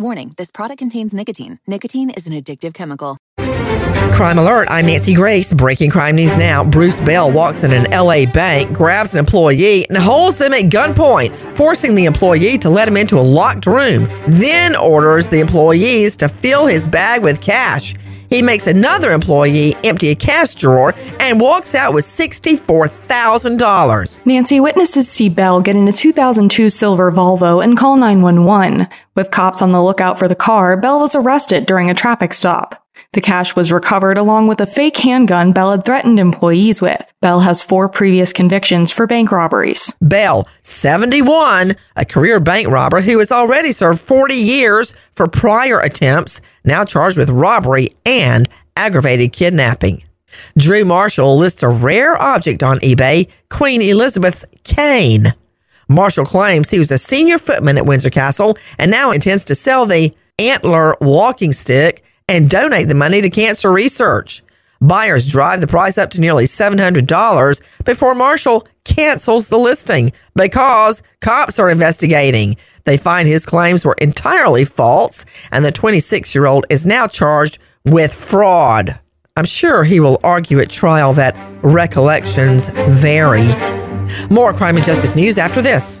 Warning this product contains nicotine. Nicotine is an addictive chemical. Crime Alert, I'm Nancy Grace. Breaking crime news now. Bruce Bell walks in an LA bank, grabs an employee, and holds them at gunpoint, forcing the employee to let him into a locked room, then orders the employees to fill his bag with cash. He makes another employee empty a cash drawer and walks out with $64,000. Nancy witnesses see Bell get in a 2002 silver Volvo and call 911. With cops on the lookout for the car, Bell was arrested during a traffic stop. The cash was recovered along with a fake handgun Bell had threatened employees with. Bell has four previous convictions for bank robberies. Bell, 71, a career bank robber who has already served 40 years for prior attempts, now charged with robbery and aggravated kidnapping. Drew Marshall lists a rare object on eBay, Queen Elizabeth's cane. Marshall claims he was a senior footman at Windsor Castle and now intends to sell the antler walking stick and donate the money to cancer research. Buyers drive the price up to nearly $700 before Marshall cancels the listing because cops are investigating. They find his claims were entirely false, and the 26 year old is now charged with fraud. I'm sure he will argue at trial that recollections vary. More crime and justice news after this.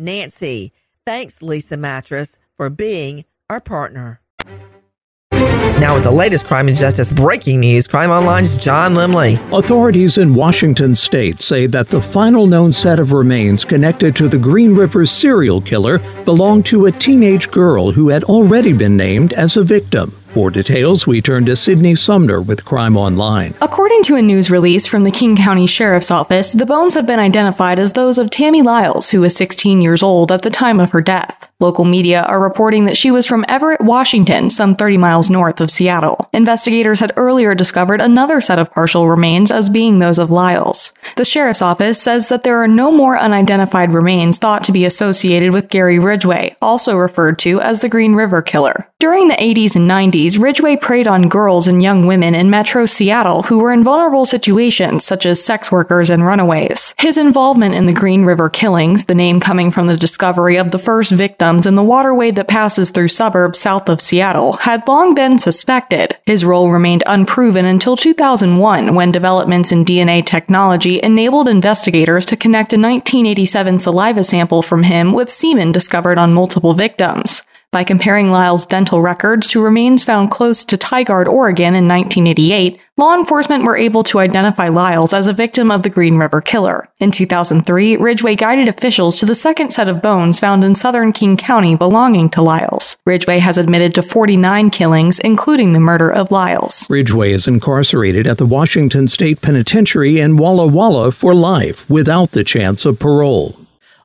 Nancy. Thanks, Leesa Mattress, for being our partner. Now, with the latest crime and justice breaking news, Crime Online's John Limley. Authorities in Washington state say that the final known set of remains connected to the Green River serial killer belonged to a teenage girl who had already been named as a victim. For details, we turn to Sydney Sumner with Crime Online. According to a news release from the King County Sheriff's Office, the bones have been identified as those of Tammy Lyles, who was 16 years old at the time of her death. Local media are reporting that she was from Everett, Washington, some 30 miles north of Seattle. Investigators had earlier discovered another set of partial remains as being those of Lyles. The sheriff's office says that there are no more unidentified remains thought to be associated with Gary Ridgway, also referred to as the Green River Killer. During the 80s and 90s, Ridgway preyed on girls and young women in metro Seattle who were in vulnerable situations, such as sex workers and runaways. His involvement in the Green River killings, the name coming from the discovery of the first victims in the waterway that passes through suburbs south of Seattle, had long been suspected. His role remained unproven until 2001, when developments in DNA technology enabled investigators to connect a 1987 saliva sample from him with semen discovered on multiple victims. By comparing Lyle's dental records to remains found close to Tigard, Oregon in 1988, law enforcement were able to identify Lyles as a victim of the Green River Killer. In 2003, Ridgway guided officials to the second set of bones found in southern King County belonging to Lyles. Ridgway has admitted to 49 killings, including the murder of Lyles. Ridgway is incarcerated at the Washington State Penitentiary in Walla Walla for life without the chance of parole.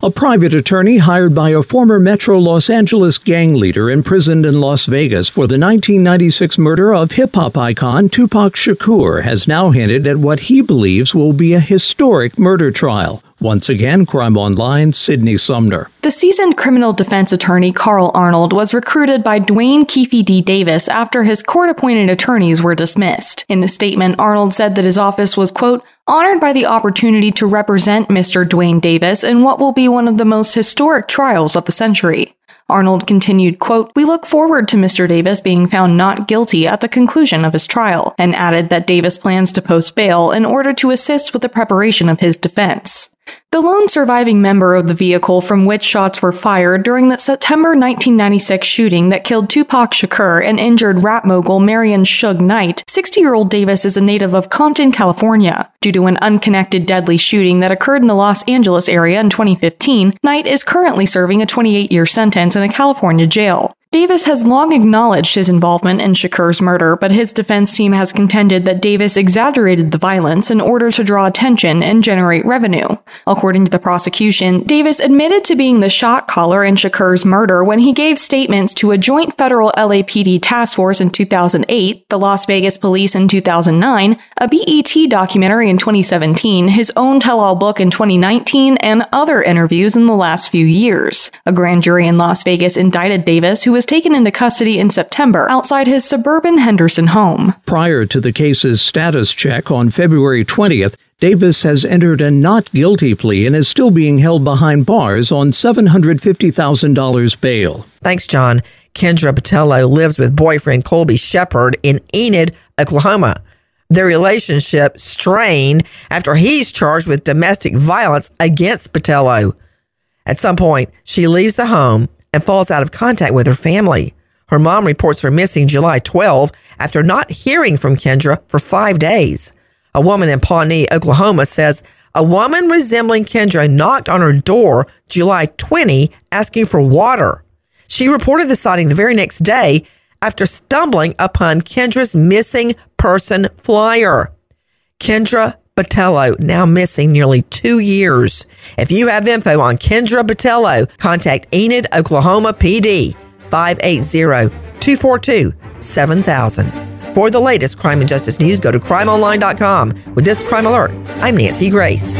A private attorney hired by a former Metro Los Angeles gang leader imprisoned in Las Vegas for the 1996 murder of hip hop icon Tupac Shakur has now hinted at what he believes will be a historic murder trial. Once again, Crime Online, Sydney Sumner. The seasoned criminal defense attorney Carl Arnold was recruited by Duane Keffe D. Davis after his court appointed attorneys were dismissed. In a statement, Arnold said that his office was, quote, honored by the opportunity to represent Mr. Duane Davis in what will be one of the most historic trials of the century. Arnold continued, quote, We look forward to Mr. Davis being found not guilty at the conclusion of his trial, and added that Davis plans to post bail in order to assist with the preparation of his defense. The lone surviving member of the vehicle from which shots were fired during the September 1996 shooting that killed Tupac Shakur and injured rap mogul Marion Suge Knight, 60 year old Davis is a native of Compton, California. Due to an unconnected deadly shooting that occurred in the Los Angeles area in 2015, Knight is currently serving a 28 year sentence in a California jail. Davis has long acknowledged his involvement in Shakur's murder, but his defense team has contended that Davis exaggerated the violence in order to draw attention and generate revenue. According to the prosecution, Davis admitted to being the shot caller in Shakur's murder when he gave statements to a joint federal LAPD task force in 2008, the Las Vegas police in 2009, a BET documentary in 2017, his own tell-all book in 2019, and other interviews in the last few years. A grand jury in Las Vegas indicted Davis, who was was taken into custody in September outside his suburban Henderson home. Prior to the case's status check on February 20th, Davis has entered a not guilty plea and is still being held behind bars on $750,000 bail. Thanks, John. Kendra Patello lives with boyfriend Colby Shepard in Enid, Oklahoma. Their relationship strained after he's charged with domestic violence against Patello. At some point, she leaves the home and falls out of contact with her family. Her mom reports her missing July 12 after not hearing from Kendra for five days. A woman in Pawnee, Oklahoma says a woman resembling Kendra knocked on her door July 20 asking for water. She reported the sighting the very next day after stumbling upon Kendra's missing person flyer. Kendra Botelho, now missing nearly two years. If you have info on Kendra Botelho, contact Enid, Oklahoma PD, 580-242-7000. For the latest crime and justice news, go to crimeonline.com. With this crime alert, I'm Nancy Grace.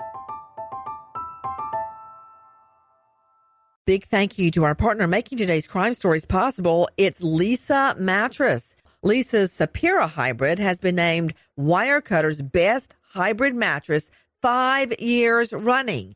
Big thank you to our partner making today's crime stories possible. It's Leesa Mattress. Leesa's Sapira hybrid has been named Wirecutter's best hybrid mattress five years running.